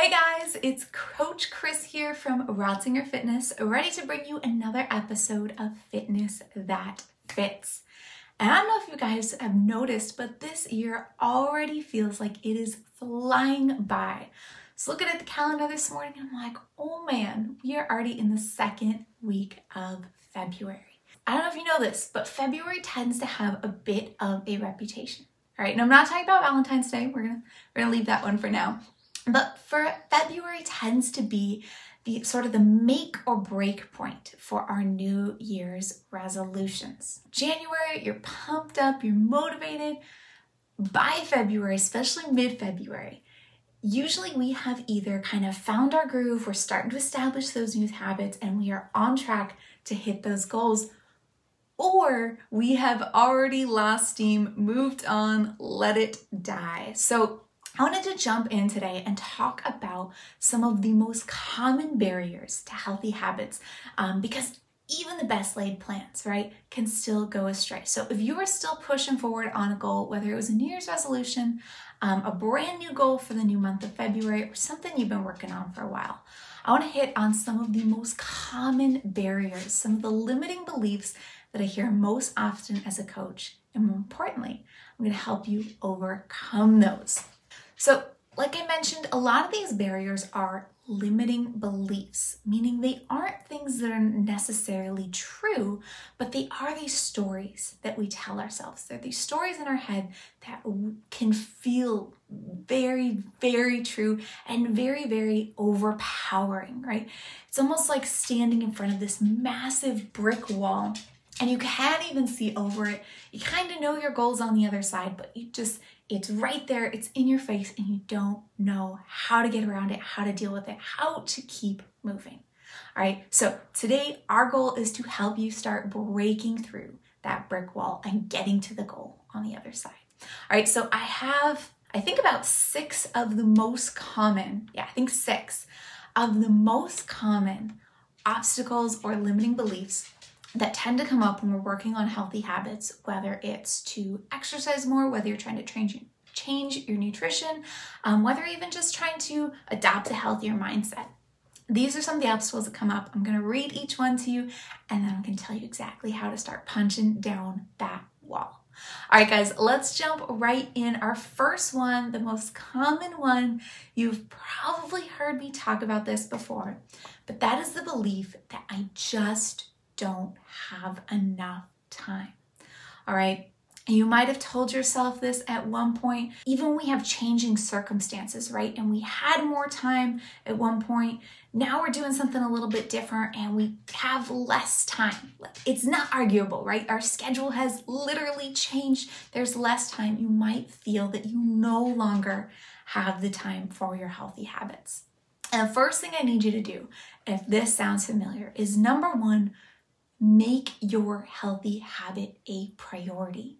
Hey guys, it's Coach Chris here from Ratzinger Fitness, ready to bring you another episode of Fitness That Fits. And I don't know if you guys have noticed, but this year already feels like it is flying by. So looking at the calendar this morning, I'm like, oh man, we are already in the second week of February. I don't know if you know this, but February tends to have a bit of a reputation. All right, and I'm not talking about Valentine's Day. We're gonna we're gonna leave that one for now. But for February tends to be the sort of the make or break point for our New Year's resolutions. January, you're pumped up, you're motivated. By February, especially mid February, usually we have either kind of found our groove, we're starting to establish those new habits, and we are on track to hit those goals, or we have already lost steam, moved on, let it die. So I wanted to jump in today and talk about some of the most common barriers to healthy habits um, because even the best laid plans, right, can still go astray. So if you are still pushing forward on a goal, whether it was a New Year's resolution, um, a brand new goal for the new month of February, or something you've been working on for a while, I want to hit on some of the most common barriers, some of the limiting beliefs that I hear most often as a coach. And more importantly, I'm going to help you overcome those. So, like I mentioned, a lot of these barriers are limiting beliefs, meaning they aren't things that are necessarily true, but they are these stories that we tell ourselves. They're these stories in our head that can feel very, very true and very, very overpowering, right? It's almost like standing in front of this massive brick wall and you can't even see over it. You kind of know your goals on the other side, but you just it's right there, it's in your face, and you don't know how to get around it, how to deal with it, how to keep moving. All right, so today our goal is to help you start breaking through that brick wall and getting to the goal on the other side. All right, so I have, I think about six of the most common, yeah, I think six of the most common obstacles or limiting beliefs that tend to come up when we're working on healthy habits, whether it's to exercise more, whether you're trying to change, change your nutrition, um, whether even just trying to adopt a healthier mindset. These are some of the obstacles that come up. I'm to read each one to you, and then I'm to tell you exactly how to start punching down that wall. All right, guys, let's jump right in. Our first one, the most common one, you've probably heard me talk about this before, but that is the belief that I just don't have enough time. All right. You might have told yourself this at one point. Even we have changing circumstances, right? And we had more time at one point. Now we're doing something a little bit different and we have less time. It's not arguable, right? Our schedule has literally changed. There's less time. You might feel that you no longer have the time for your healthy habits. And the first thing I need you to do, if this sounds familiar, is number one, Make your healthy habit a priority.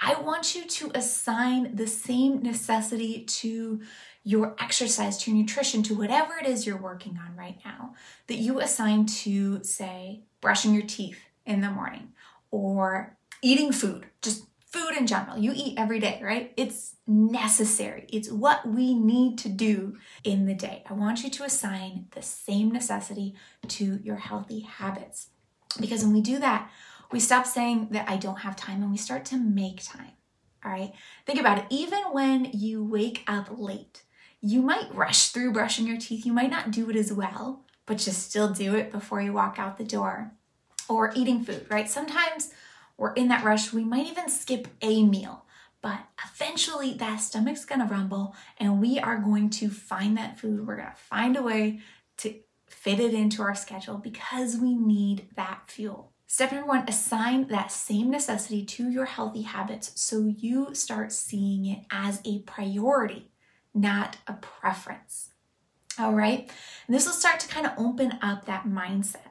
I want you to assign the same necessity to your exercise, to your nutrition, to whatever it is you're working on right now that you assign to, say, brushing your teeth in the morning or eating food, just food in general. You eat every day, right? It's necessary. It's what we need to do in the day. I want you to assign the same necessity to your healthy habits. Because when we do that, we stop saying that I don't have time and we start to make time. All right. Think about it. Even when you wake up late, you might rush through brushing your teeth. You might not do it as well, but just still do it before you walk out the door. Or eating food, right? Sometimes we're in that rush. We might even skip a meal, but eventually that stomach's gonna rumble and we are going to find that food. We're gonna find a way to fit it into our schedule because we need that fuel. Step number one, assign that same necessity to your healthy habits so you start seeing it as a priority, not a preference. All right. And this will start to kind of open up that mindset.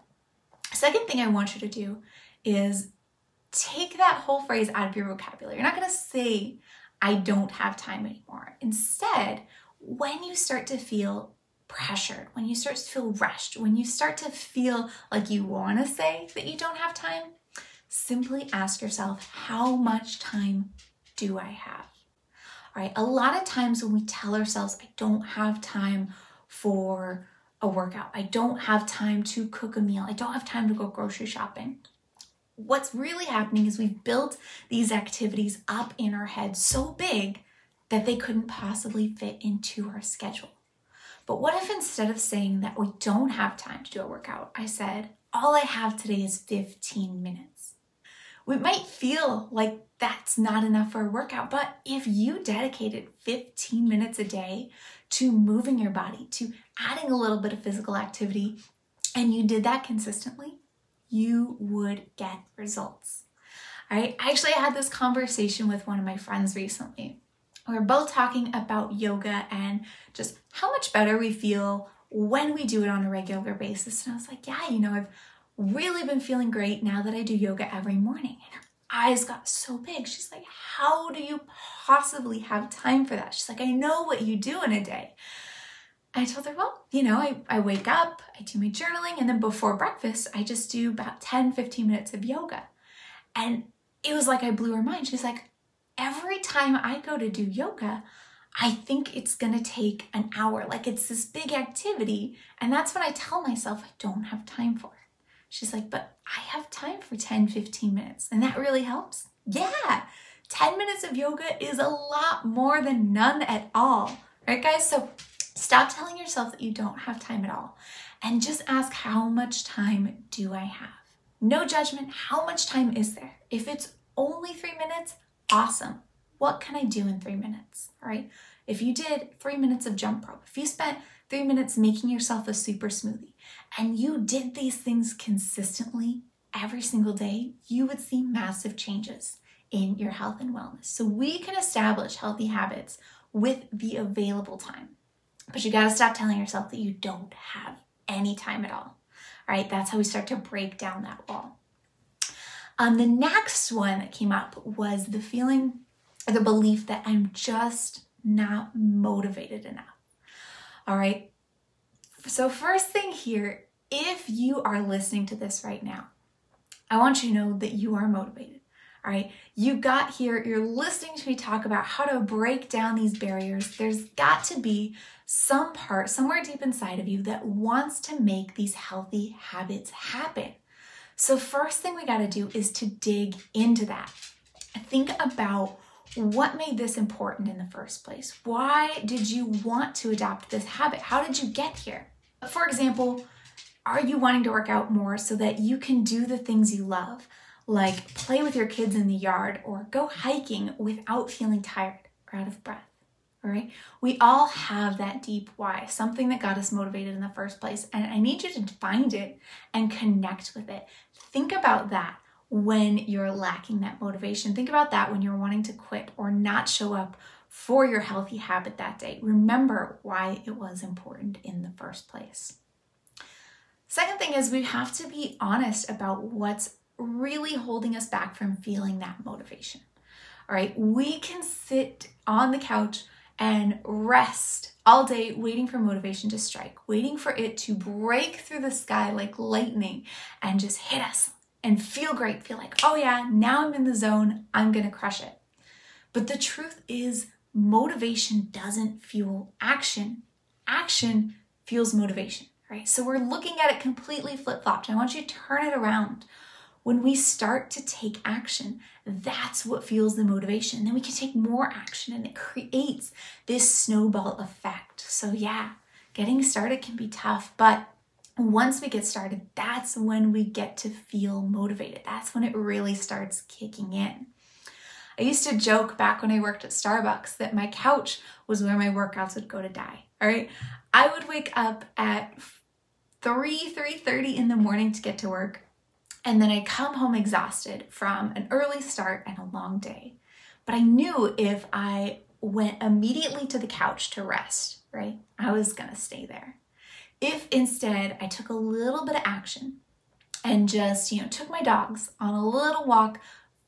Second thing I want you to do is take that whole phrase out of your vocabulary. You're not going to say, I don't have time anymore. Instead, when you start to feel pressured, when you start to feel rushed, when you start to feel like you want to say that you don't have time, simply ask yourself, how much time do I have? All right, a lot of times when we tell ourselves, I don't have time, for a workout. I don't have time to cook a meal. I don't have time to go grocery shopping. What's really happening is we've built these activities up in our head so big that they couldn't possibly fit into our schedule. But what if instead of saying that we don't have time to do a workout, I said, all I have today is 15 minutes? We might feel like that's not enough for a workout, but if you dedicated 15 minutes a day to moving your body, to adding a little bit of physical activity, and you did that consistently, you would get results. All right. I actually had this conversation with one of my friends recently. We were both talking about yoga and just how much better we feel when we do it on a regular basis. And I was like, yeah, you know, I've really been feeling great now that I do yoga every morning. And her eyes got so big. She's like, how do you possibly have time for that? She's like, I know what you do in a day. I told her, well, you know, I, I wake up, I do my journaling, and then before breakfast, I just do about 10, 15 minutes of yoga. And it was like I blew her mind. She's like, every time I go to do yoga, I think it's gonna take an hour. Like it's this big activity. And that's when I tell myself I don't have time for. She's like, but I have time for 10, 15 minutes. And that really helps. Yeah, 10 minutes of yoga is a lot more than none at all. Right, guys? So stop telling yourself that you don't have time at all. And just ask, how much time do I have? No judgment. How much time is there? If it's only three minutes, awesome. What can I do in three minutes? All right. If you did three minutes of jump rope, if you spent three minutes making yourself a super smoothie, and you did these things consistently every single day, you would see massive changes in your health and wellness. So we can establish healthy habits with the available time. But you got to stop telling yourself that you don't have any time at all. All right, that's how we start to break down that wall. Um, the next one that came up was the feeling or the belief that I'm just not motivated enough. All right. So, first thing here, if you are listening to this right now, I want you to know that you are motivated. All right. You got here, you're listening to me talk about how to break down these barriers. There's got to be some part somewhere deep inside of you that wants to make these healthy habits happen. So, first thing we got to do is to dig into that. Think about what made this important in the first place? Why did you want to adopt this habit? How did you get here? For example, are you wanting to work out more so that you can do the things you love, like play with your kids in the yard or go hiking without feeling tired or out of breath? All right. We all have that deep why, something that got us motivated in the first place. And I need you to find it and connect with it. Think about that when you're lacking that motivation. Think about that when you're wanting to quit or not show up for your healthy habit that day. Remember why it was important in the first place. Second thing is we have to be honest about what's really holding us back from feeling that motivation. All right, we can sit on the couch and rest all day waiting for motivation to strike, waiting for it to break through the sky like lightning and just hit us and feel great, feel like, oh yeah, now I'm in the zone, I'm gonna crush it. But the truth is, motivation doesn't fuel action. Action fuels motivation, right? So we're looking at it completely flip flopped. I want you to turn it around. When we start to take action, that's what fuels the motivation. Then we can take more action and it creates this snowball effect. So, yeah, getting started can be tough, but once we get started, that's when we get to feel motivated. That's when it really starts kicking in. I used to joke back when I worked at Starbucks that my couch was where my workouts would go to die. All right. I would wake up at 3, 3:30 in the morning to get to work. And then I come home exhausted from an early start and a long day. But I knew if I went immediately to the couch to rest, right, I was to stay there. If instead I took a little bit of action and just, you know, took my dogs on a little walk,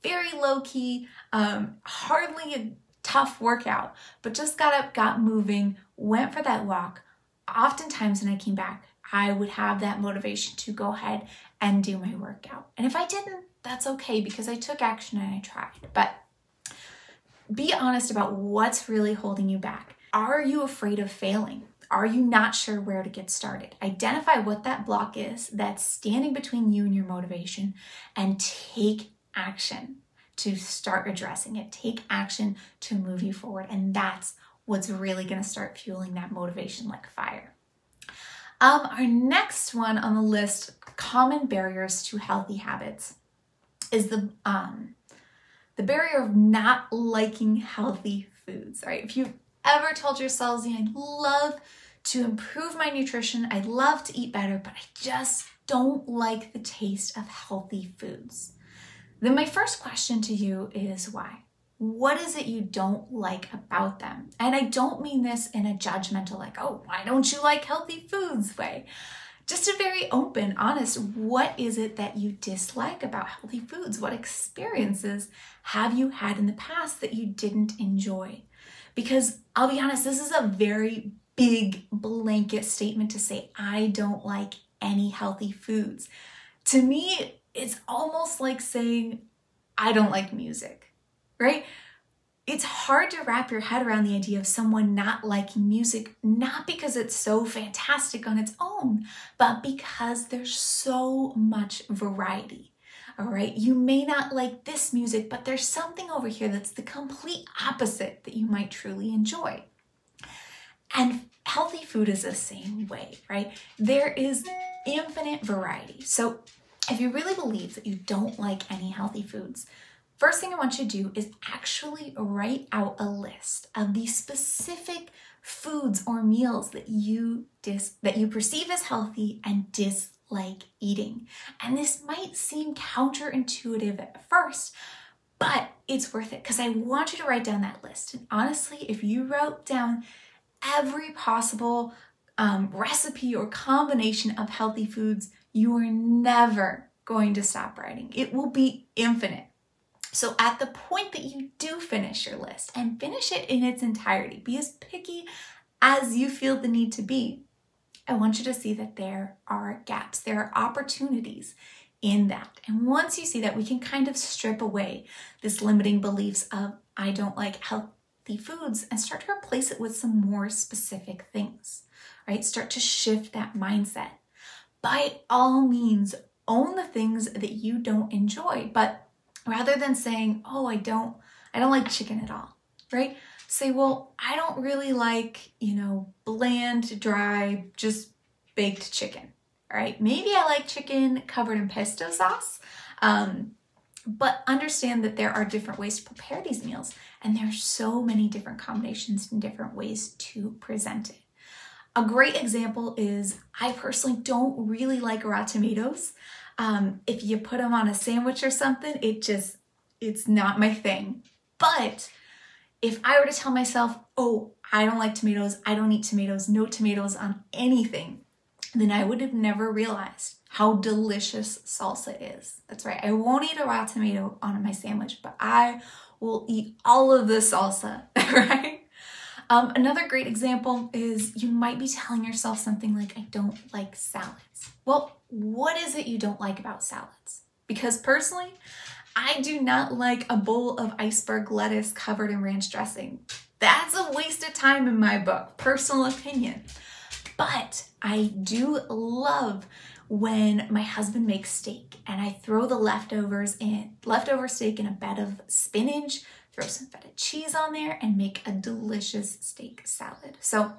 very low key, um, hardly a tough workout, but just got up, got moving, went for that walk. Oftentimes when I came back, I would have that motivation to go ahead and do my workout. And if I didn't, that's okay because I took action and I tried. But be honest about what's really holding you back. Are you afraid of failing? are you not sure where to get started? Identify what that block is that's standing between you and your motivation and take action to start addressing it. Take action to move you forward. And that's what's really going to start fueling that motivation like fire. Um, our next one on the list, common barriers to healthy habits, is the um, the barrier of not liking healthy foods. Right? If you ever told yourselves, I'd love to improve my nutrition, I'd love to eat better, but I just don't like the taste of healthy foods. Then my first question to you is why? What is it you don't like about them? And I don't mean this in a judgmental, like, oh, why don't you like healthy foods way. Just a very open, honest, what is it that you dislike about healthy foods? What experiences have you had in the past that you didn't enjoy? Because I'll be honest, this is a very big blanket statement to say, I don't like any healthy foods. To me, it's almost like saying, I don't like music, right? It's hard to wrap your head around the idea of someone not liking music, not because it's so fantastic on its own, but because there's so much variety. All right, you may not like this music, but there's something over here that's the complete opposite that you might truly enjoy. And healthy food is the same way, right? There is infinite variety. So if you really believe that you don't like any healthy foods, first thing I want you to do is actually write out a list of the specific foods or meals that you dis- that you perceive as healthy and dislike eating. And this might seem counterintuitive at first, but it's worth it because I want you to write down that list. And honestly, if you wrote down every possible um, recipe or combination of healthy foods, you are never going to stop writing. It will be infinite. So, at the point that you do finish your list and finish it in its entirety, be as picky as you feel the need to be. I want you to see that there are gaps, there are opportunities in that. And once you see that, we can kind of strip away this limiting beliefs of, I don't like healthy foods, and start to replace it with some more specific things, right? Start to shift that mindset by all means, own the things that you don't enjoy. But rather than saying, oh, I don't, I don't like chicken at all, right? Say, well, I don't really like, you know, bland, dry, just baked chicken, All right? Maybe I like chicken covered in pesto sauce. Um, but understand that there are different ways to prepare these meals, and there are so many different combinations and different ways to present it. A great example is I personally don't really like raw tomatoes. Um, if you put them on a sandwich or something, it just, it's not my thing. But if I were to tell myself, oh, I don't like tomatoes, I don't eat tomatoes, no tomatoes on anything, then I would have never realized how delicious salsa is. That's right, I won't eat a raw tomato on my sandwich, but I will eat all of the salsa, right? Um, another great example is you might be telling yourself something like, I don't like salads. Well, what is it you don't like about salads? Because personally, I do not like a bowl of iceberg lettuce covered in ranch dressing. That's a waste of time in my book, personal opinion. But I do love when my husband makes steak and I throw the leftovers in leftover steak in a bed of spinach, throw some feta cheese on there, and make a delicious steak salad. So,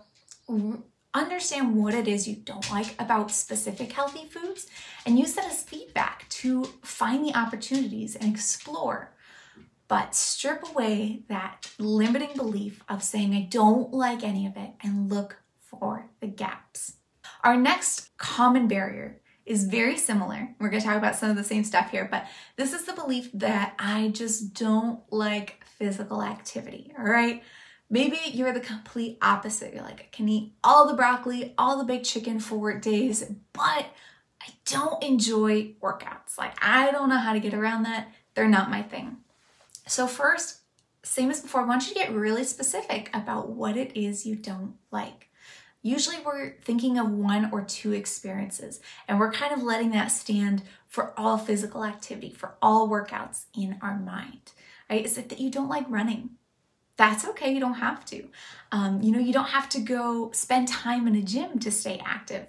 understand what it is you don't like about specific healthy foods and use that as feedback to find the opportunities and explore. But strip away that limiting belief of saying, I don't like any of it, and look for the gaps. Our next common barrier is very similar. We're going to talk about some of the same stuff here, but this is the belief that I just don't like physical activity, all right? Maybe you're the complete opposite. You're like, I can eat all the broccoli, all the baked chicken for days, but I don't enjoy workouts. Like, I don't know how to get around that. They're not my thing. So, first, same as before, I want you to get really specific about what it is you don't like. Usually, we're thinking of one or two experiences, and we're kind of letting that stand for all physical activity, for all workouts in our mind right? Is it that you don't like running? That's okay, you don't have to. Um, you know, you don't have to go spend time in a gym to stay active.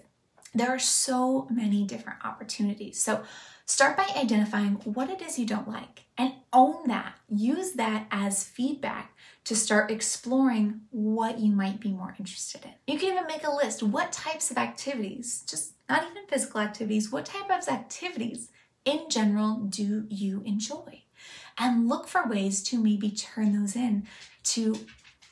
There are so many different opportunities. So start by identifying what it is you don't like and own that. Use that as feedback to start exploring what you might be more interested in. You can even make a list. What types of activities, just not even physical activities, what type of activities in general do you enjoy? And look for ways to maybe turn those in to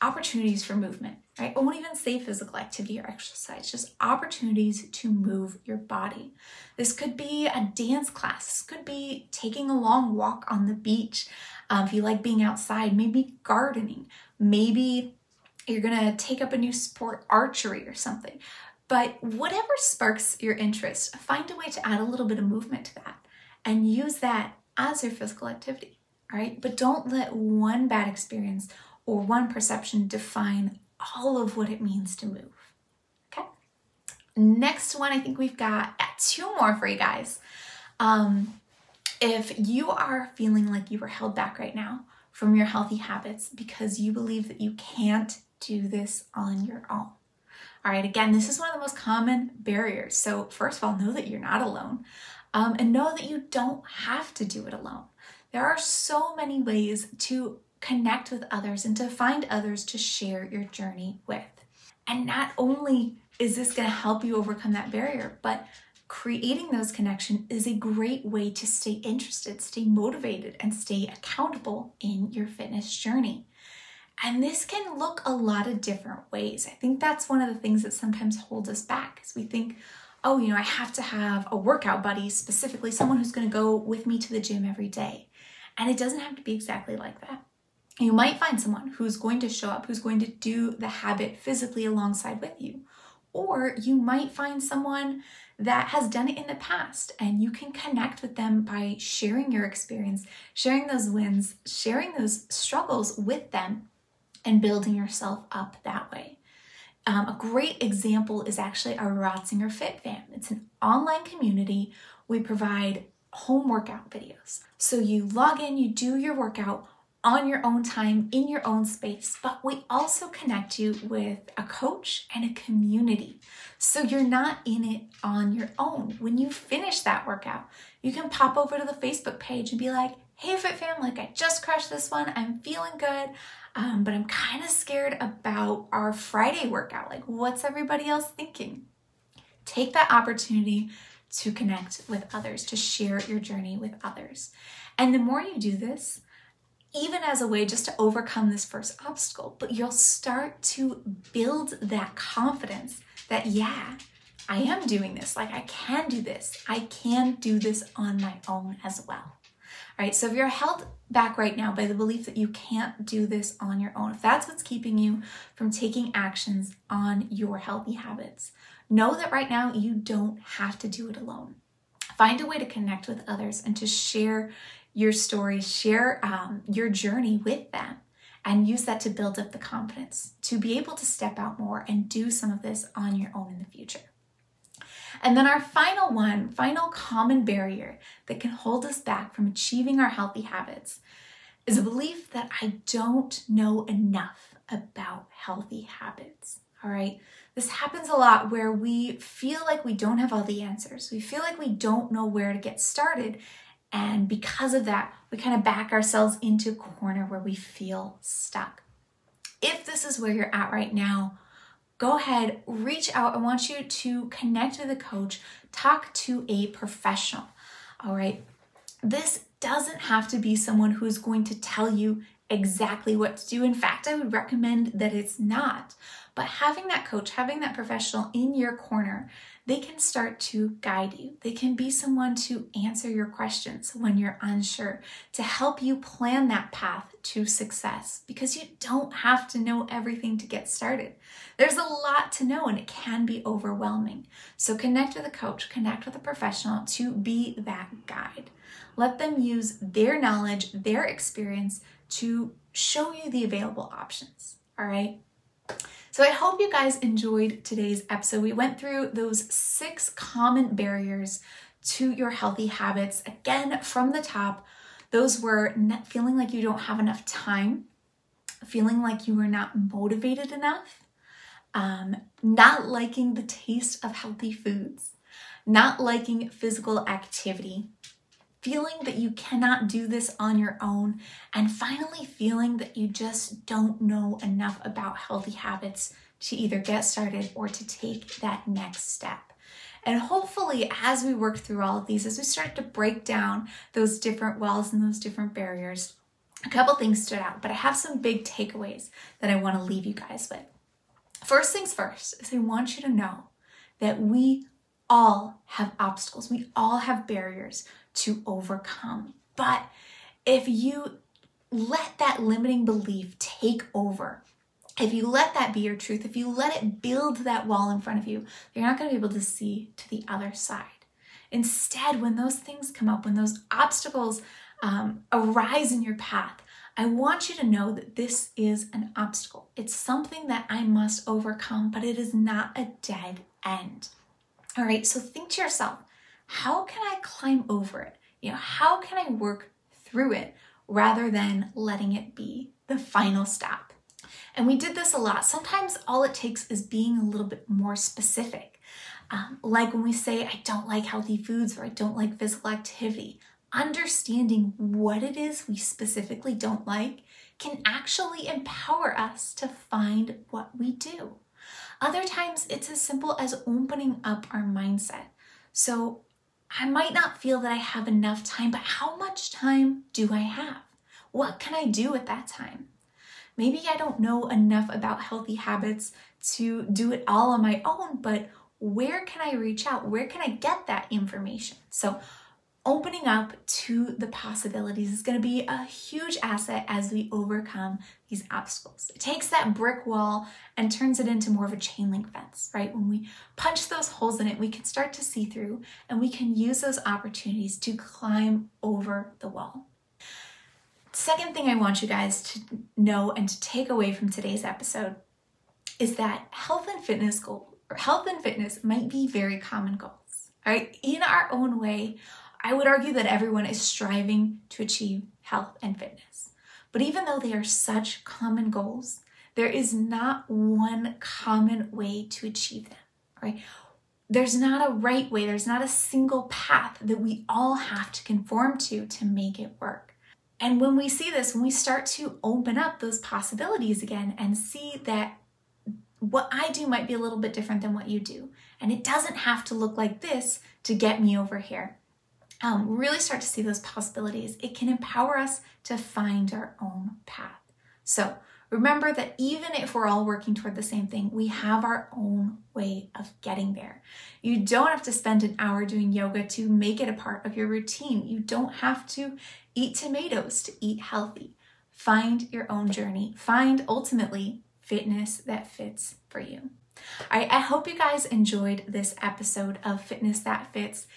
opportunities for movement, right? I won't even say physical activity or exercise, just opportunities to move your body. This could be a dance class, this could be taking a long walk on the beach. Um, if you like being outside, maybe gardening, maybe you're gonna take up a new sport, archery or something. But whatever sparks your interest, find a way to add a little bit of movement to that and use that as your physical activity, right? But don't let one bad experience or one perception define all of what it means to move. Okay. Next one, I think we've got two more for you guys. Um, if you are feeling like you are held back right now from your healthy habits because you believe that you can't do this on your own. All right, again, this is one of the most common barriers. So, first of all, know that you're not alone um, and know that you don't have to do it alone. There are so many ways to connect with others and to find others to share your journey with. And not only is this going to help you overcome that barrier, but creating those connections is a great way to stay interested, stay motivated, and stay accountable in your fitness journey. And this can look a lot of different ways. I think that's one of the things that sometimes holds us back is we think, oh, you know, I have to have a workout buddy, specifically someone who's going to go with me to the gym every day. And it doesn't have to be exactly like that. You might find someone who's going to show up, who's going to do the habit physically alongside with you. Or you might find someone that has done it in the past and you can connect with them by sharing your experience, sharing those wins, sharing those struggles with them, and building yourself up that way. Um, a great example is actually our Ratzinger Fit Fam. It's an online community. We provide home workout videos. So you log in, you do your workout on your own time, in your own space, but we also connect you with a coach and a community. So you're not in it on your own. When you finish that workout, you can pop over to the Facebook page and be like, hey, Fit Fam, like I just crushed this one. I'm feeling good, um, but I'm kind of scared about our Friday workout. Like, what's everybody else thinking? Take that opportunity to connect with others, to share your journey with others. And the more you do this, even as a way just to overcome this first obstacle, but you'll start to build that confidence that, yeah, I am doing this. Like, I can do this. I can do this on my own as well. All right, so if you're held back right now by the belief that you can't do this on your own, if that's what's keeping you from taking actions on your healthy habits, know that right now you don't have to do it alone. Find a way to connect with others and to share your story, share um, your journey with them, and use that to build up the confidence to be able to step out more and do some of this on your own in the future. And then our final one, final common barrier that can hold us back from achieving our healthy habits is a belief that I don't know enough about healthy habits. All right. This happens a lot where we feel like we don't have all the answers. We feel like we don't know where to get started. And because of that, we kind of back ourselves into a corner where we feel stuck. If this is where you're at right now, go ahead, reach out. I want you to connect with a coach, talk to a professional. All right. This doesn't have to be someone who's going to tell you exactly what to do. In fact, I would recommend that it's not. But having that coach, having that professional in your corner they can start to guide you. They can be someone to answer your questions when you're unsure, to help you plan that path to success because you don't have to know everything to get started. There's a lot to know and it can be overwhelming. So connect with a coach, connect with a professional to be that guide. Let them use their knowledge, their experience to show you the available options. All right. So I hope you guys enjoyed today's episode. We went through those six common barriers to your healthy habits. Again, from the top, those were feeling like you don't have enough time, feeling like you are not motivated enough, um, not liking the taste of healthy foods, not liking physical activity, feeling that you cannot do this on your own, and finally feeling that you just don't know enough about healthy habits to either get started or to take that next step. And hopefully, as we work through all of these, as we start to break down those different walls and those different barriers, a couple things stood out, but I have some big takeaways that I want to leave you guys with. First things first is I want you to know that we all have obstacles, we all have barriers to overcome. But if you let that limiting belief take over, if you let that be your truth, if you let it build that wall in front of you, you're not going to be able to see to the other side. Instead, when those things come up, when those obstacles um, arise in your path, I want you to know that this is an obstacle. It's something that I must overcome, but it is not a dead end. All right, so think to yourself, how can I climb over it? You know, how can I work through it rather than letting it be the final stop? And we did this a lot. Sometimes all it takes is being a little bit more specific. Um, like when we say, I don't like healthy foods or I don't like physical activity, understanding what it is we specifically don't like can actually empower us to find what we do. Other times, it's as simple as opening up our mindset. So, I might not feel that I have enough time, but how much time do I have? What can I do at that time? Maybe I don't know enough about healthy habits to do it all on my own, but where can I reach out? Where can I get that information? So, opening up to the possibilities is going to be a huge asset as we overcome these obstacles. It takes that brick wall and turns it into more of a chain link fence, right? When we punch those holes in it, we can start to see through and we can use those opportunities to climb over the wall. Second thing I want you guys to know and to take away from today's episode is that health and fitness goal or health and fitness might be very common goals. All right, in our own way, I would argue that everyone is striving to achieve health and fitness. But even though they are such common goals, there is not one common way to achieve them, right? There's not a right way, there's not a single path that we all have to conform to to make it work. And when we see this, when we start to open up those possibilities again and see that what I do might be a little bit different than what you do, and it doesn't have to look like this to get me over here um, really start to see those possibilities, it can empower us to find our own path. So remember that even if we're all working toward the same thing, we have our own way of getting there. You don't have to spend an hour doing yoga to make it a part of your routine. You don't have to eat tomatoes to eat healthy. Find your own journey. Find ultimately fitness that fits for you. All right, I hope you guys enjoyed this episode of Fitness That Fits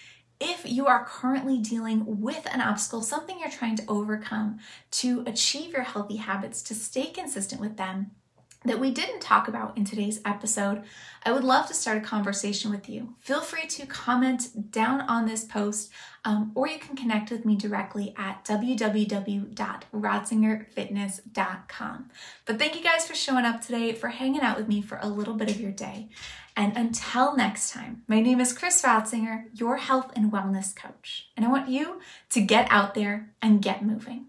if you are currently dealing with an obstacle, something you're trying to overcome to achieve your healthy habits, to stay consistent with them, that we didn't talk about in today's episode, I would love to start a conversation with you. Feel free to comment down on this post, um, or you can connect with me directly at www.ratzingerfitness.com. But thank you guys for showing up today, for hanging out with me for a little bit of your day. And until next time, my name is Chris Ratzinger, your health and wellness coach. And I want you to get out there and get moving.